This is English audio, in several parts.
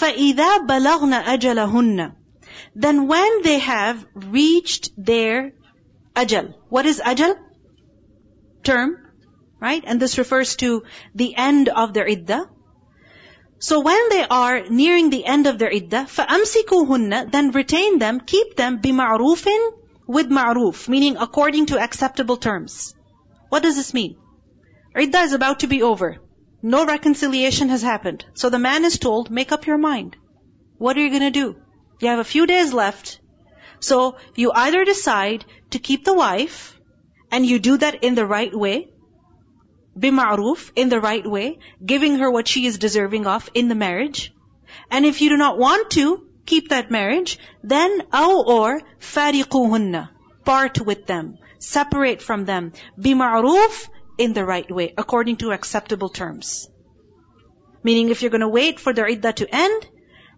فَإِذَا بَلَغْنَ أَجَلَهُنَّ Then when they have reached their ajal. What is ajal? Term, right? And this refers to the end of their iddah. So when they are nearing the end of their iddah, فَأَمْسِكُوهُنَّ Then retain them, keep them بِمَعْرُوفٍ with ma'ruf, meaning according to acceptable terms. What does this mean? Iddah is about to be over. No reconciliation has happened. So the man is told, make up your mind. What are you to do? You have a few days left. So you either decide to keep the wife, and you do that in the right way, bima'ruf, in the right way, giving her what she is deserving of in the marriage. And if you do not want to keep that marriage, then aw or fariquhunna, part with them, separate from them, bima'ruf, in the right way, according to acceptable terms. Meaning if you're gonna wait for the iddah to end,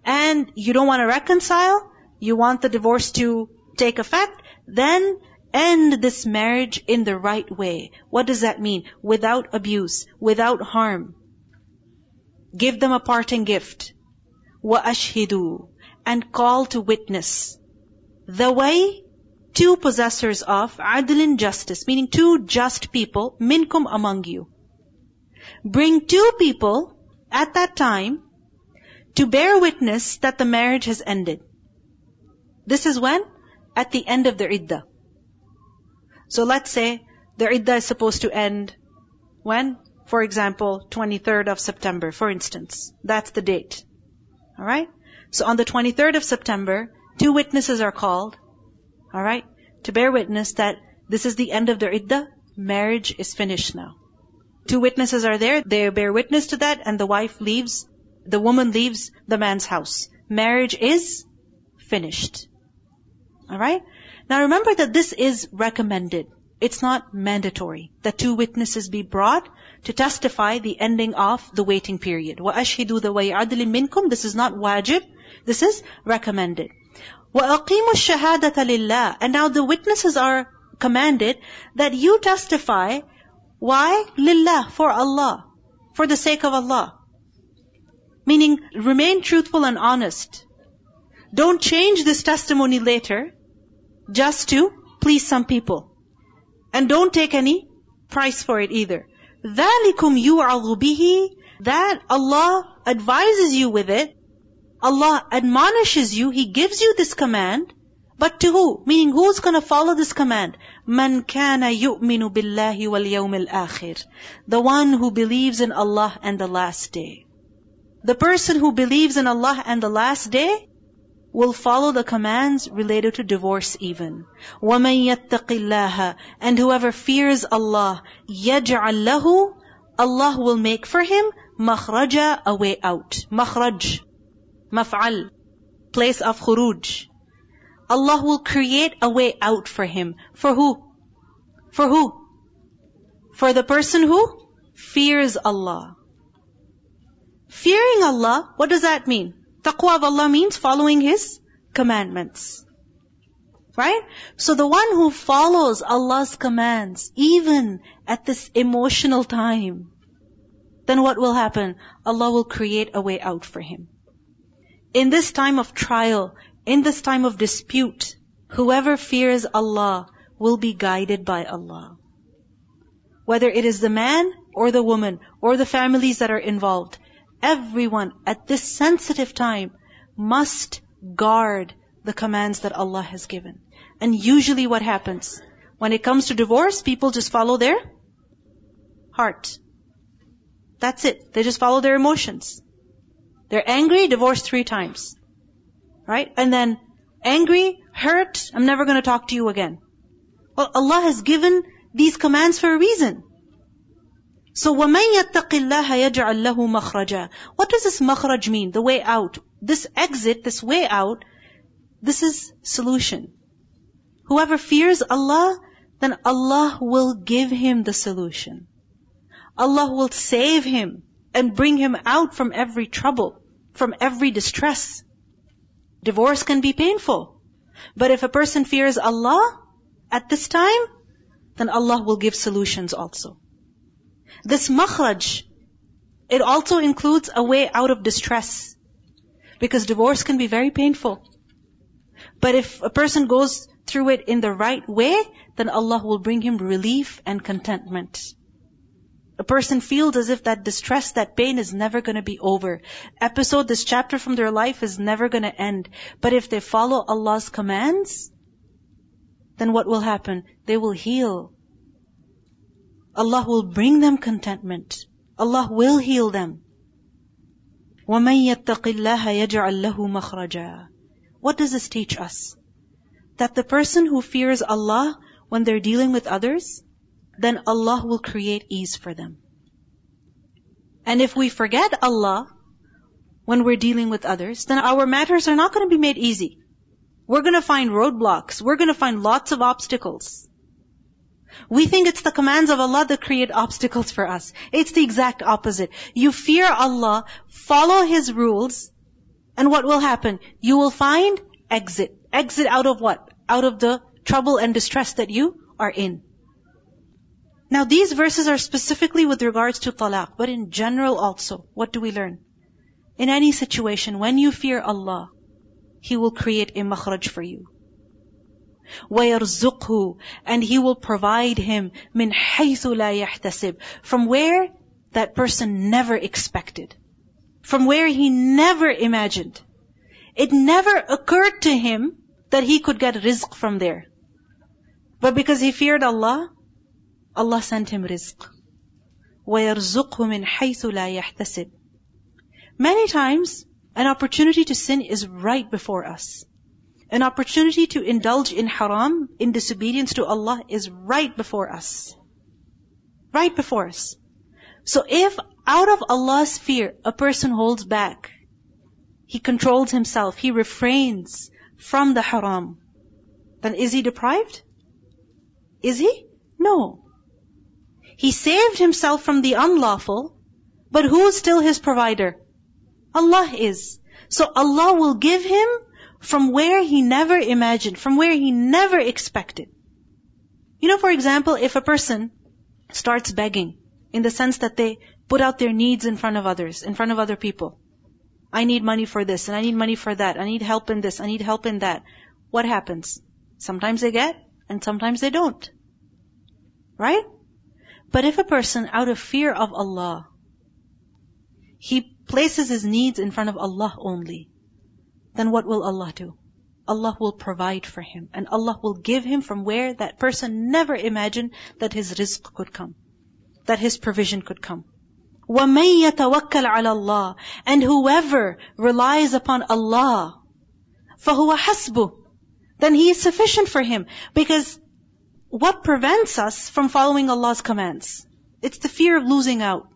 and you don't wanna reconcile, you want the divorce to take effect, then end this marriage in the right way. What does that mean? Without abuse, without harm. Give them a parting gift. Wa ashhidu and call to witness. The way two possessors of adlin justice, meaning two just people, minkum among you. Bring two people at that time to bear witness that the marriage has ended. This is when? At the end of the iddah. So let's say the iddah is supposed to end when? For example, 23rd of September, for instance. That's the date. Alright? So on the 23rd of September, two witnesses are called Alright? To bear witness that this is the end of their iddah, marriage is finished now. Two witnesses are there, they bear witness to that, and the wife leaves, the woman leaves the man's house. Marriage is finished. Alright? Now remember that this is recommended. It's not mandatory that two witnesses be brought to testify the ending of the waiting period. وَأَشْهِدُوا ذَوَيْ عَدْلٍ مِنْكُمْ This is not wajib. This is recommended. وَأَقِيمُوا الشَّهَادَةَ لِلَّهِ And now the witnesses are commanded that you testify. Why? Lillah, for Allah. For the sake of Allah. Meaning, remain truthful and honest. Don't change this testimony later just to please some people. And don't take any price for it either. ذَلِكُمْ يُعَظُ بِهِ That Allah advises you with it Allah admonishes you, He gives you this command, but to who? Meaning who's gonna follow this command? Man kana yu'minu billahi wal yawmil akhir. The one who believes in Allah and the last day. The person who believes in Allah and the last day will follow the commands related to divorce even. وَمَن يَتَّقِ اللَّهَ And whoever fears Allah, يَجْعَل لَهُ Allah will make for him مَخْرَجًا a way out. مخرج maf'al, place of khuruj. Allah will create a way out for him. For who? For who? For the person who fears Allah. Fearing Allah, what does that mean? Taqwa of Allah means following His commandments. Right? So the one who follows Allah's commands, even at this emotional time, then what will happen? Allah will create a way out for him. In this time of trial, in this time of dispute, whoever fears Allah will be guided by Allah. Whether it is the man or the woman or the families that are involved, everyone at this sensitive time must guard the commands that Allah has given. And usually what happens? When it comes to divorce, people just follow their heart. That's it. They just follow their emotions. They're angry, divorced three times. Right? And then angry, hurt, I'm never going to talk to you again. Well, Allah has given these commands for a reason. So وَمَن يَتَّقِ اللَّهَ يَجْعَل لَهُ مَخْرَجًا What does this makhraj mean? The way out. This exit, this way out, this is solution. Whoever fears Allah, then Allah will give him the solution. Allah will save him and bring him out from every trouble from every distress. Divorce can be painful. But if a person fears Allah at this time, then Allah will give solutions also. This makhraj, it also includes a way out of distress. Because divorce can be very painful. But if a person goes through it in the right way, then Allah will bring him relief and contentment. A person feels as if that distress, that pain is never going to be over. Episode, this chapter from their life is never going to end. But if they follow Allah's commands, then what will happen? They will heal. Allah will bring them contentment. Allah will heal them. وَمَن يَتَّقِ اللَّهَ يَجْعَل لَّهُ مَخْرَجًا What does this teach us? That the person who fears Allah when they're dealing with others, then Allah will create ease for them. And if we forget Allah when we're dealing with others, then our matters are not going to be made easy. We're going to find roadblocks. We're going to find lots of obstacles. We think it's the commands of Allah that create obstacles for us. It's the exact opposite. You fear Allah, follow His rules, and what will happen? You will find exit. Exit out of what? Out of the trouble and distress that you are in. Now these verses are specifically with regards to talaq, but in general also, what do we learn? In any situation, when you fear Allah, He will create a makhraj for you. وَيَرْزُقْهُ And He will provide him مِنْ حَيْثُ لَا يَحْتَسِبْ From where that person never expected. From where he never imagined. It never occurred to him that he could get rizq from there. But because he feared Allah, Allah sent him rizq. وَيَرْزُقْهُ مِنْ حَيْثُ لَا يَحْتَسِبْ Many times, an opportunity to sin is right before us. An opportunity to indulge in haram, in disobedience to Allah is right before us. Right before us. So if out of Allah's fear a person holds back, he controls himself, he refrains from the haram, then is he deprived? Is he? No. He saved himself from the unlawful, but who is still his provider? Allah is. So Allah will give him from where he never imagined, from where he never expected. You know, for example, if a person starts begging, in the sense that they put out their needs in front of others, in front of other people. I need money for this, and I need money for that, I need help in this, I need help in that. What happens? Sometimes they get, and sometimes they don't. Right? But if a person, out of fear of Allah, he places his needs in front of Allah only, then what will Allah do? Allah will provide for him and Allah will give him from where that person never imagined that his rizq could come, that his provision could come. وَمَن يَتَوَكَّلْ عَلَى اللَّهِ And whoever relies upon Allah, فَهُوَ حَسْبُهُ Then He is sufficient for him. Because what prevents us from following Allah's commands? It's the fear of losing out.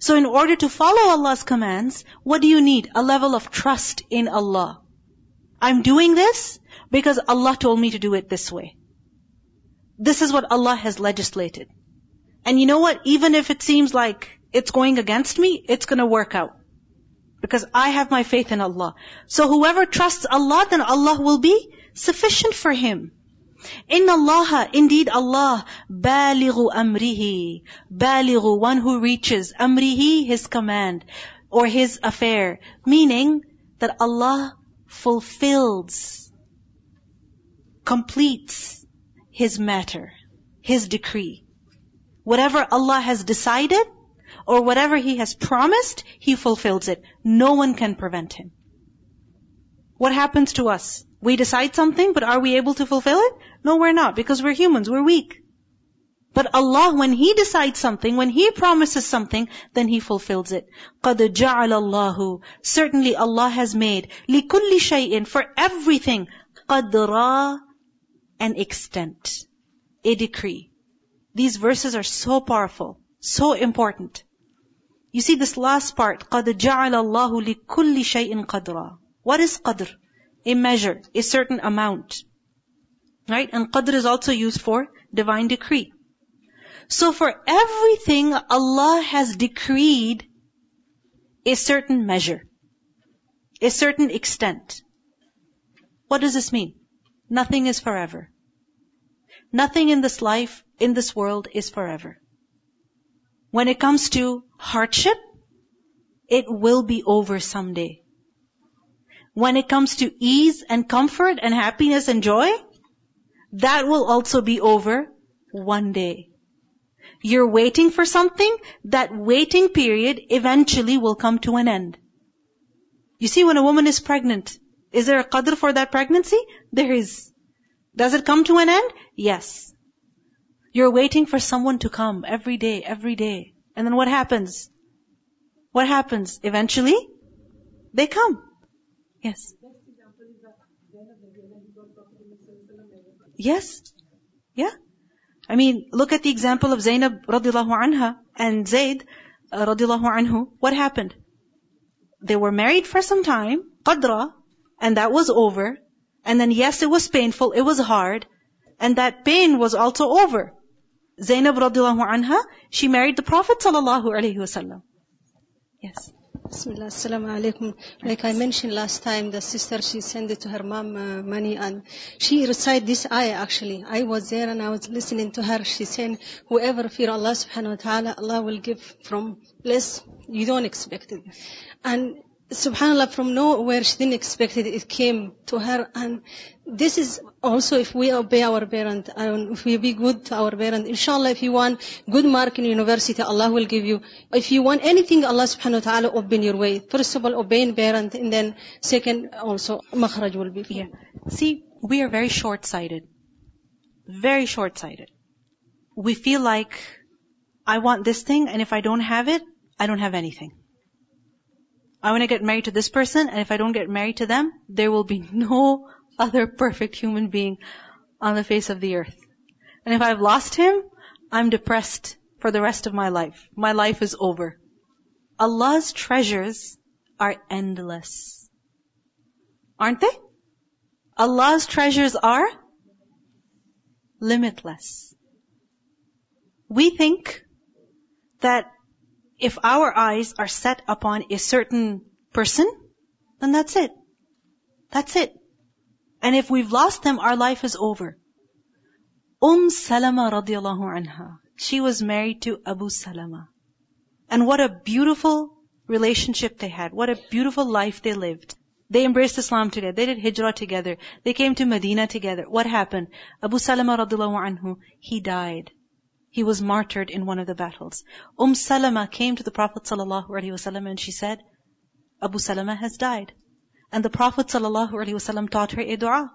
So in order to follow Allah's commands, what do you need? A level of trust in Allah. I'm doing this because Allah told me to do it this way. This is what Allah has legislated. And you know what? Even if it seems like it's going against me, it's gonna work out. Because I have my faith in Allah. So whoever trusts Allah, then Allah will be sufficient for him. In Allah, indeed Allah, balighu amrihi, balighu, one who reaches, amrihi, his command, or his affair. Meaning that Allah fulfills, completes his matter, his decree. Whatever Allah has decided, or whatever He has promised, He fulfills it. No one can prevent Him. What happens to us? We decide something, but are we able to fulfill it? No, we're not, because we're humans, we're weak. But Allah, when He decides something, when He promises something, then He fulfills it. قَدْ جَعَلَ اللَّهُ Certainly Allah has made لِكُلِّ شَيْءٍ For everything قَدْرًا An extent. A decree. These verses are so powerful, so important. You see this last part, قَدْ جَعَلَ اللَّهُ لِكُلِّ شَيْءٍ قَدْرًا What is qadr? A measure, a certain amount. Right? And qadr is also used for divine decree. So for everything, Allah has decreed a certain measure, a certain extent. What does this mean? Nothing is forever. Nothing in this life, in this world is forever. When it comes to hardship, it will be over someday. when it comes to ease and comfort and happiness and joy, that will also be over one day. You're waiting for something, that waiting period eventually will come to an end. You see, when a woman is pregnant, is there a qadr for that pregnancy? There is. Does it come to an end? Yes. You're waiting for someone to come every day, every day. And then what happens? What happens? Eventually, they come. Yes. Yes. Yeah. I mean, look at the example of Zainab radiallahu anha and Zayd uh, radiallahu anhu. What happened? They were married for some time, qadra, and that was over. And then yes, it was painful, it was hard, and that pain was also over. Zainab radiallahu anha, she married the Prophet sallallahu alaihi wasallam. Yes. Bismillah, assalamu alaikum. Like I mentioned last time, the sister, she sent it to her mom uh, money and she recited this ayah actually. I was there and I was listening to her. She said, whoever fear Allah subhanahu wa ta'ala, Allah will give from less you don't expect it. And subhanallah from nowhere she didn't expect it. It came to her and this is also if we obey our parent and if we be good to our parent inshallah if you want good mark in university allah will give you. If you want anything allah subhanahu wa ta'ala open your way. First of all obeying parent and then second also makhraj will be yeah. see we are very short-sighted. Very short-sighted. We feel like i want this thing and if i don't have it i don't have anything I want to get married to this person, and if I don't get married to them, there will be no other perfect human being on the face of the earth. And if I've lost him, I'm depressed for the rest of my life. My life is over. Allah's treasures are endless. Aren't they? Allah's treasures are limitless. We think that if our eyes are set upon a certain person, then that's it. That's it. And if we've lost them, our life is over. Umm Salama radiallahu anha. She was married to Abu Salama. And what a beautiful relationship they had. What a beautiful life they lived. They embraced Islam together. They did hijrah together. They came to Medina together. What happened? Abu Salama radiallahu anhu, he died. He was martyred in one of the battles. Umm Salama came to the Prophet ﷺ and she said, Abu Salama has died. And the Prophet ﷺ taught her a dua.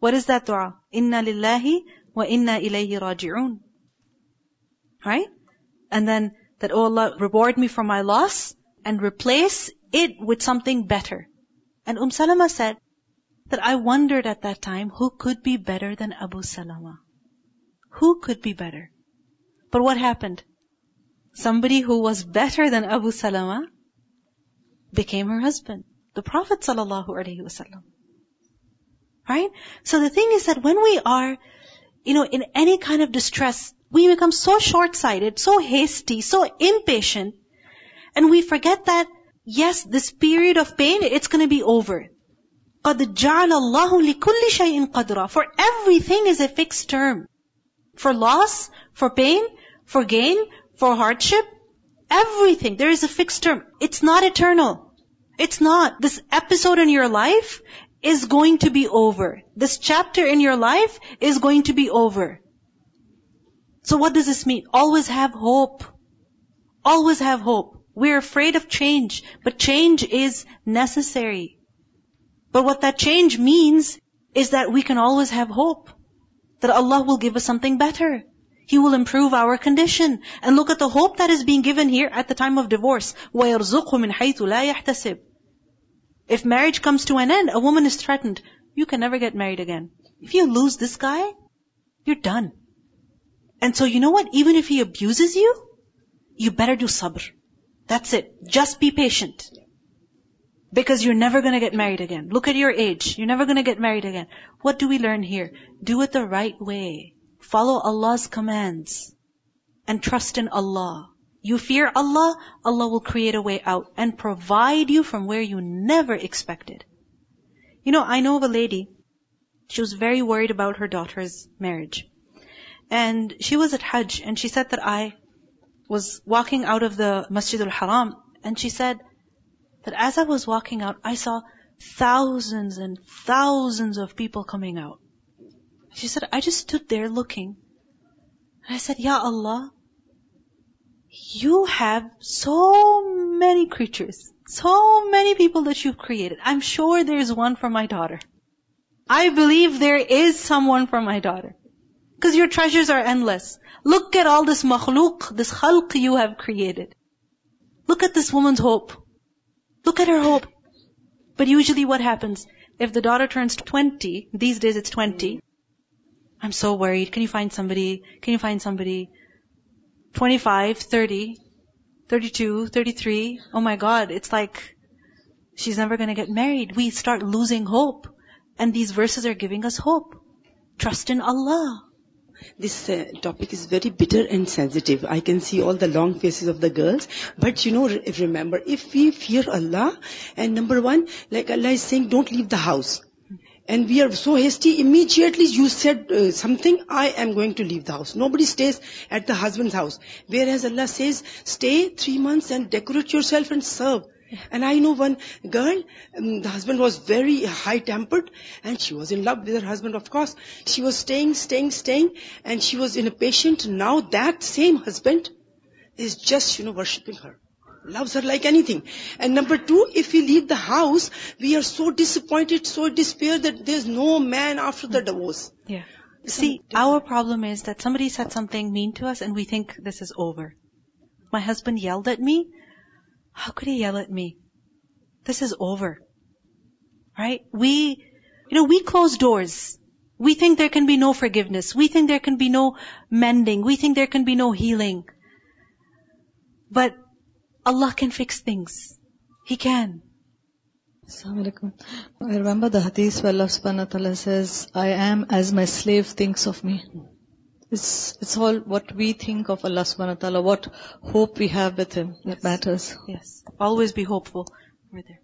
What is that dua? Inna lillahi wa inna ilayhi raji'un. Right? And then that, oh Allah, reward me for my loss and replace it with something better. And Umm Salama said that I wondered at that time who could be better than Abu Salama. Who could be better? But what happened? Somebody who was better than Abu Salama became her husband. The Prophet sallallahu alaihi wasallam. Right? So the thing is that when we are, you know, in any kind of distress, we become so short-sighted, so hasty, so impatient, and we forget that, yes, this period of pain, it's gonna be over. قَدْ جَعَلَ اللَّهُ لِكُلِّ شَيْءٍ قَدْرًا For everything is a fixed term. For loss, for pain, for gain, for hardship, everything. There is a fixed term. It's not eternal. It's not. This episode in your life is going to be over. This chapter in your life is going to be over. So what does this mean? Always have hope. Always have hope. We're afraid of change, but change is necessary. But what that change means is that we can always have hope. That Allah will give us something better. He will improve our condition. And look at the hope that is being given here at the time of divorce. وَيَرْزُقْهُ مِنْ حَيْثُ لَا يَحْتَسِبُ If marriage comes to an end, a woman is threatened. You can never get married again. If you lose this guy, you're done. And so you know what? Even if he abuses you, you better do sabr. That's it. Just be patient. Because you're never gonna get married again. Look at your age. You're never gonna get married again. What do we learn here? Do it the right way. Follow Allah's commands and trust in Allah. You fear Allah, Allah will create a way out and provide you from where you never expected. You know, I know of a lady, she was very worried about her daughter's marriage. And she was at Hajj and she said that I was walking out of the Masjid al-Haram and she said that as I was walking out, I saw thousands and thousands of people coming out. She said, I just stood there looking. And I said, Ya Allah, you have so many creatures, so many people that you've created. I'm sure there's one for my daughter. I believe there is someone for my daughter. Because your treasures are endless. Look at all this makhluk, this khalq you have created. Look at this woman's hope. Look at her hope. But usually what happens? If the daughter turns 20, these days it's 20, I'm so worried. Can you find somebody? Can you find somebody? 25, 30, 32, 33. Oh my God, it's like she's never going to get married. We start losing hope. And these verses are giving us hope. Trust in Allah. This uh, topic is very bitter and sensitive. I can see all the long faces of the girls. But you know, re- remember, if we fear Allah, and number one, like Allah is saying, don't leave the house. And we are so hasty, immediately you said uh, something, I am going to leave the house. Nobody stays at the husband's house. Whereas Allah says, stay three months and decorate yourself and serve. And I know one girl, um, the husband was very high tempered and she was in love with her husband of course. She was staying, staying, staying and she was in a patient. Now that same husband is just, you know, worshipping her. Loves her like anything. And number two, if we leave the house, we are so disappointed, so despair that there's no man after the divorce. Yeah. See, our problem is that somebody said something mean to us and we think this is over. My husband yelled at me. How could he yell at me? This is over. Right? We, you know, we close doors. We think there can be no forgiveness. We think there can be no mending. We think there can be no healing. But Allah can fix things. He can. Assalamualaikum. I remember the hadith where Allah subhanahu wa ta'ala says, I am as my slave thinks of me. It's, it's all what we think of Allah subhanahu wa ta'ala, what hope we have with Him that matters. Yes. Always be hopeful. Over there.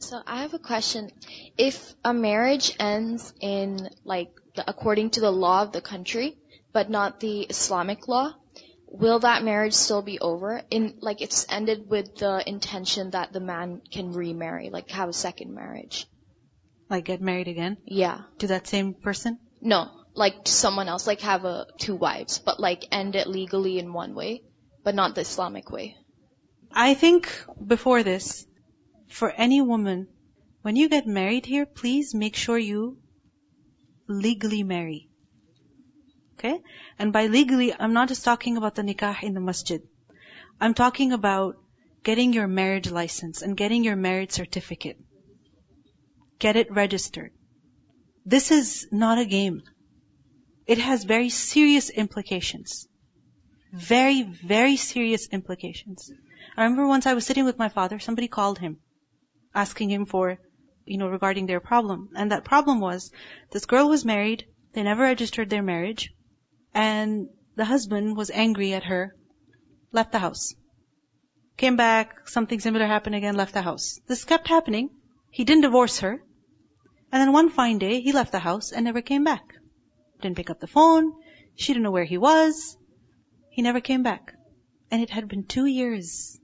So I have a question. If a marriage ends in like the, according to the law of the country, but not the Islamic law, will that marriage still be over? In like it's ended with the intention that the man can remarry, like have a second marriage. Like get married again Yeah. to that same person. No, like to someone else, like have a two wives, but like end it legally in one way, but not the Islamic way. I think before this, for any woman, when you get married here, please make sure you legally marry. Okay? And by legally, I'm not just talking about the nikah in the masjid. I'm talking about getting your marriage license and getting your marriage certificate. Get it registered. This is not a game. It has very serious implications. Very, very serious implications. I remember once I was sitting with my father, somebody called him, asking him for, you know, regarding their problem. And that problem was, this girl was married, they never registered their marriage, and the husband was angry at her, left the house. Came back, something similar happened again, left the house. This kept happening. He didn't divorce her. And then one fine day, he left the house and never came back. Didn't pick up the phone. She didn't know where he was. He never came back. And it had been two years.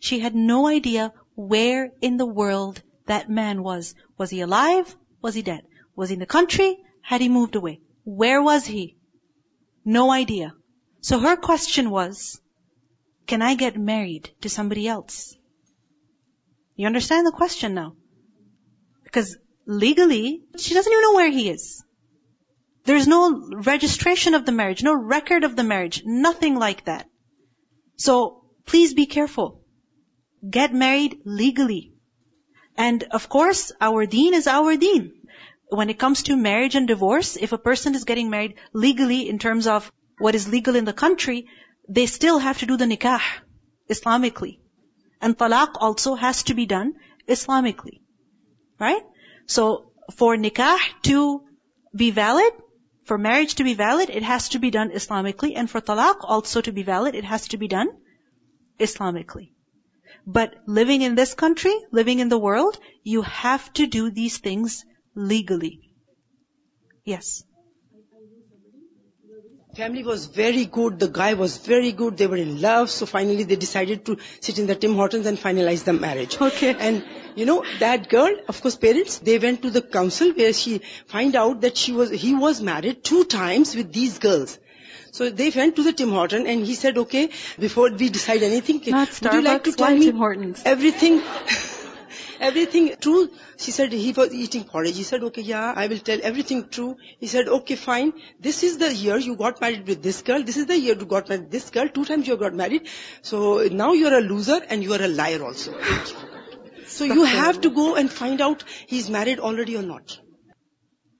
She had no idea where in the world that man was. Was he alive? Was he dead? Was he in the country? Had he moved away? Where was he? No idea. So her question was, can I get married to somebody else? You understand the question now? Because legally, she doesn't even know where he is. There's no registration of the marriage, no record of the marriage, nothing like that. So please be careful. Get married legally. And of course, our deen is our deen. When it comes to marriage and divorce, if a person is getting married legally in terms of what is legal in the country, they still have to do the nikah Islamically. And talaq also has to be done Islamically. Right? So for nikah to be valid, for marriage to be valid, it has to be done Islamically. And for talaq also to be valid, it has to be done Islamically. But living in this country, living in the world, you have to do these things legally. Yes. Family was very good. The guy was very good. They were in love. So finally they decided to sit in the Tim Hortons and finalize the marriage. Okay. And You know, that girl, of course parents, they went to the council where she find out that she was, he was married two times with these girls. So they went to the Tim Horton and he said, okay, before we decide anything, Not would you like to tell me Tim Hortons? everything, everything true? She said he was eating porridge. He said, okay, yeah, I will tell everything true. He said, okay, fine. This is the year you got married with this girl. This is the year you got married with this girl. Two times you got married. So now you're a loser and you are a liar also. So you have to go and find out he's married already or not.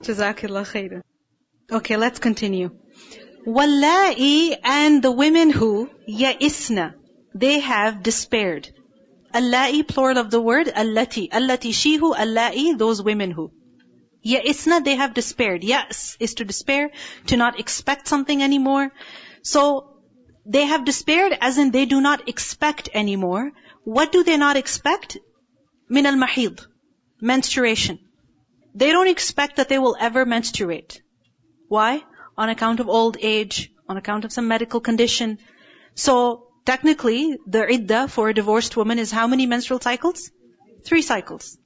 Jazakallah khairan. Okay, let's continue. Wallai and the women who ya'isna, they have despaired. Allahi, plural of the word, allati. Allati shihu, allahi, those women who. Ya'isna, they have despaired. Yas is to despair, to not expect something anymore. So, they have despaired as in they do not expect anymore. What do they not expect? Min al-mahid. Menstruation. They don't expect that they will ever menstruate. Why? On account of old age, on account of some medical condition. So, technically, the iddah for a divorced woman is how many menstrual cycles? Three cycles.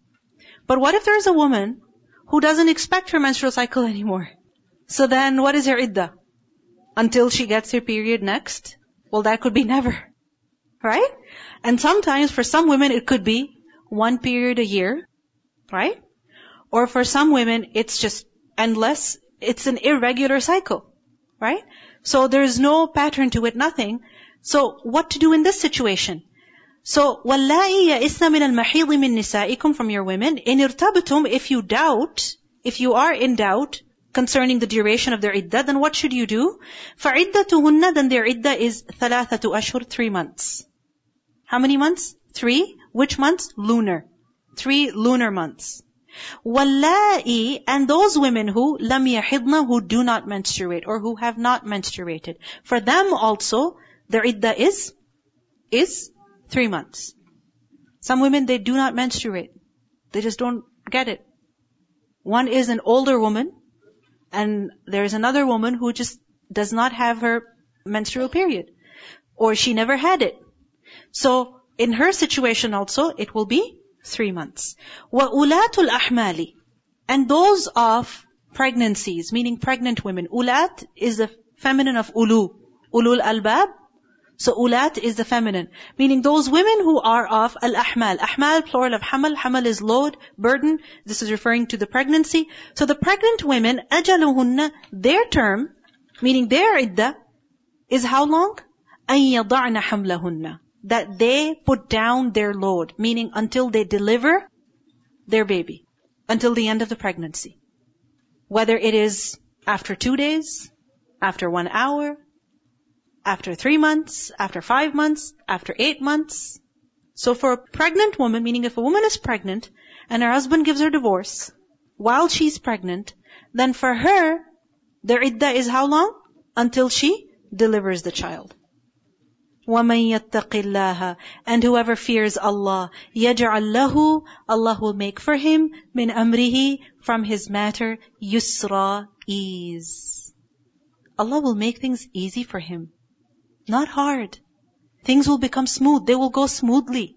But what if there's a woman who doesn't expect her menstrual cycle anymore? So then, what is her iddah? Until she gets her period next? Well, that could be never. Right? And sometimes, for some women, it could be one period a year. Right? Or for some women, it's just endless. It's an irregular cycle. Right? So there's no pattern to it, nothing. So what to do in this situation? So, وَاللَّائِي يَئِسْنَ مِنَ الْمَحِيضِ مِن نِسَائِكُمْ From your women. إِنِ ارْتَبْتُمْ If you doubt, if you are in doubt concerning the duration of their iddah, then what should you do? فَعِدَّتُهُنَّ Then their iddah is ثَلَاثَةُ أَشْهُرٍ Three months. How many months? Three. Which months? Lunar. Three lunar months. وَاللَّائِي And those women who لَمْ يَحِضْنَ Who do not menstruate or who have not menstruated. For them also, their iddah is, is three months. Some women, they do not menstruate. They just don't get it. One is an older woman, and there is another woman who just does not have her menstrual period. Or she never had it. So, in her situation also, it will be three months. وَأُولَاتُ الْأَحْمَالِ And those of pregnancies, meaning pregnant women. Ulat is the feminine of ulu. Ulul albab. So ulat is the feminine. Meaning those women who are of al-ahmal. Ahmal, plural of hamal. Hamal is load, burden. This is referring to the pregnancy. So the pregnant women, ajaluhunna, their term, meaning their iddah, is how long? أَن يَضَعْنَ حَمْلَهُنَّ That they put down their load. Meaning until they deliver their baby. Until the end of the pregnancy. Whether it is after two days, after one hour, after three months, after five months, after eight months. So for a pregnant woman, meaning if a woman is pregnant and her husband gives her divorce while she's pregnant, then for her, their iddah is how long? Until she delivers the child. وَمَن يَتَّقِ اللَّهَ And whoever fears Allah, يَجْعَل لَهُ Allah will make for him min amrihi from his matter yusra ease. Allah will make things easy for him. Not hard. Things will become smooth. They will go smoothly.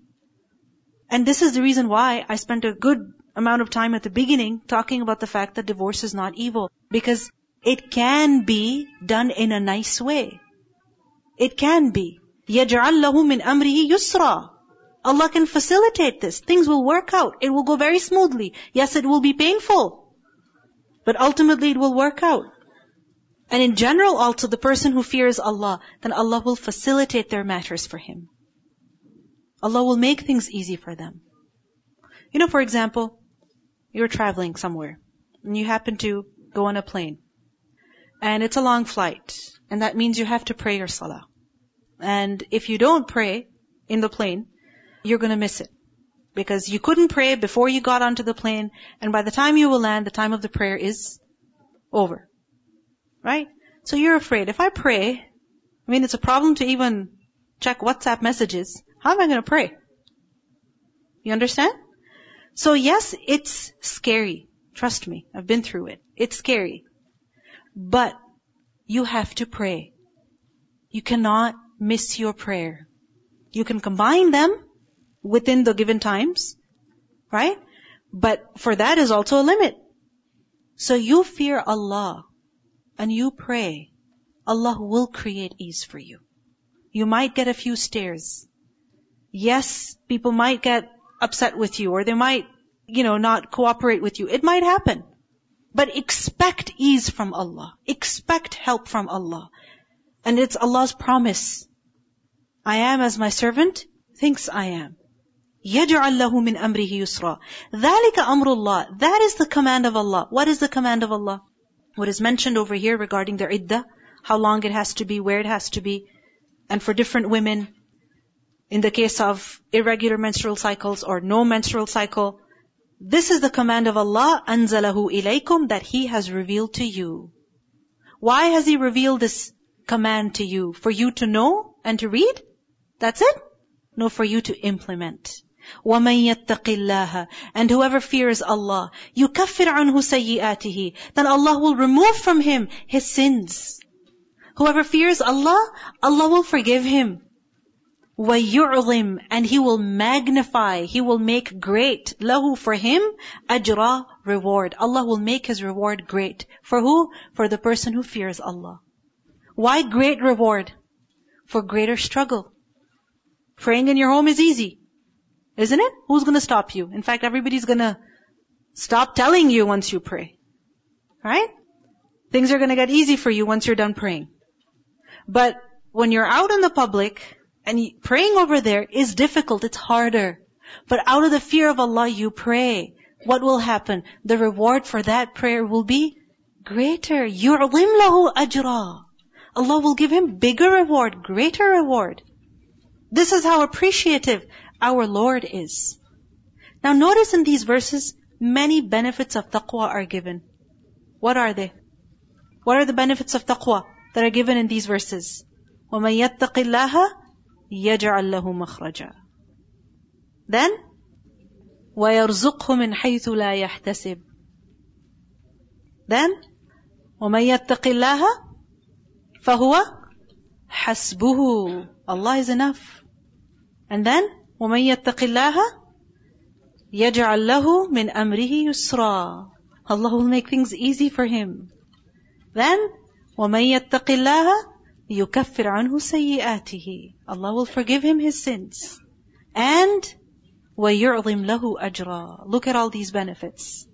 And this is the reason why I spent a good amount of time at the beginning talking about the fact that divorce is not evil. Because it can be done in a nice way. It can be. يَجْعَلْ لَهُ مِنْ أَمْرِهِ يُسْرًا Allah can facilitate this. Things will work out. It will go very smoothly. Yes, it will be painful. But ultimately it will work out. And in general also, the person who fears Allah, then Allah will facilitate their matters for him. Allah will make things easy for them. You know, for example, you're traveling somewhere, and you happen to go on a plane. And it's a long flight, and that means you have to pray your salah. And if you don't pray in the plane, you're gonna miss it. Because you couldn't pray before you got onto the plane, and by the time you will land, the time of the prayer is over. Right? So you're afraid. If I pray, I mean, it's a problem to even check WhatsApp messages. How am I going to pray? You understand? So yes, it's scary. Trust me. I've been through it. It's scary. But you have to pray. You cannot miss your prayer. You can combine them within the given times, Right? But for that is also a limit. So you fear Allah and you pray. Allah will create ease for you. You might get a few stares. Yes, people might get upset with you or they might, you know, not cooperate with you. It might happen. But expect ease from Allah. Expect help from Allah. And it's Allah's promise. I am as my servant thinks I am. يَجْعَلْ لَهُ مِنْ أَمْرِهِ يُسْرًا ذَلِكَ أَمْرُ اللَّهِ That is the command of Allah. What is the command of Allah? what is mentioned over here regarding the iddah, how long it has to be, where it has to be, and for different women, in the case of irregular menstrual cycles or no menstrual cycle, this is the command of Allah, anzalahu ilaykum, that He has revealed to you. Why has He revealed this command to you? For you to know and to read? That's it? No, for you to implement. وَمَن يَتَّقِ اللَّهَ And whoever fears Allah, يُكَفِّرْ عَنْهُ سَيِّئَاتِهِ Then Allah will remove from him his sins. Whoever fears Allah, Allah will forgive him. وَيُعْظِمْ And He will magnify, He will make great, lahu for him, ajra, reward. Allah will make His reward great. For who? For the person who fears Allah. Why great reward? For greater struggle. Praying in your home is easy. Isn't it? Who's gonna stop you? In fact, everybody's gonna stop telling you once you pray. Right? Things are gonna get easy for you once you're done praying. But when you're out in the public, and praying over there is difficult, it's harder. But out of the fear of Allah you pray. What will happen? The reward for that prayer will be greater. يُعْظِمْ لَهُ أَجْرًا Allah will give him bigger reward, greater reward. This is how appreciative our Lord is. Now notice in these verses, many benefits of taqwa are given. What are they? What are the benefits of taqwa that are given in these verses? وَمَن يَتَّقِ اللَّهَ يَجْعَلْ لَهُ مَخْرَجًا Then, وَيَرْزُقْهُ مِنْ حَيْثُ لَا يَحْتَسِبُ Then, وَمَن يَتَّقِ اللَّهَ فَهُوَ حَسْبُهُ Allah is enough. And then, وَمَن يَتَّقِ اللَّهَ يَجْعَلْ لَهُ مِنْ أَمْرِهِ يُسْرًا Allah will make things easy for him. Then, وَمَن يَتَّقِ اللَّهَ يُكَفِّرْ عَنْهُ سَيِّئَاتِهِ Allah will forgive him his sins. And وَيُعْظِمْ لَهُ أَجْرًا Look at all these benefits.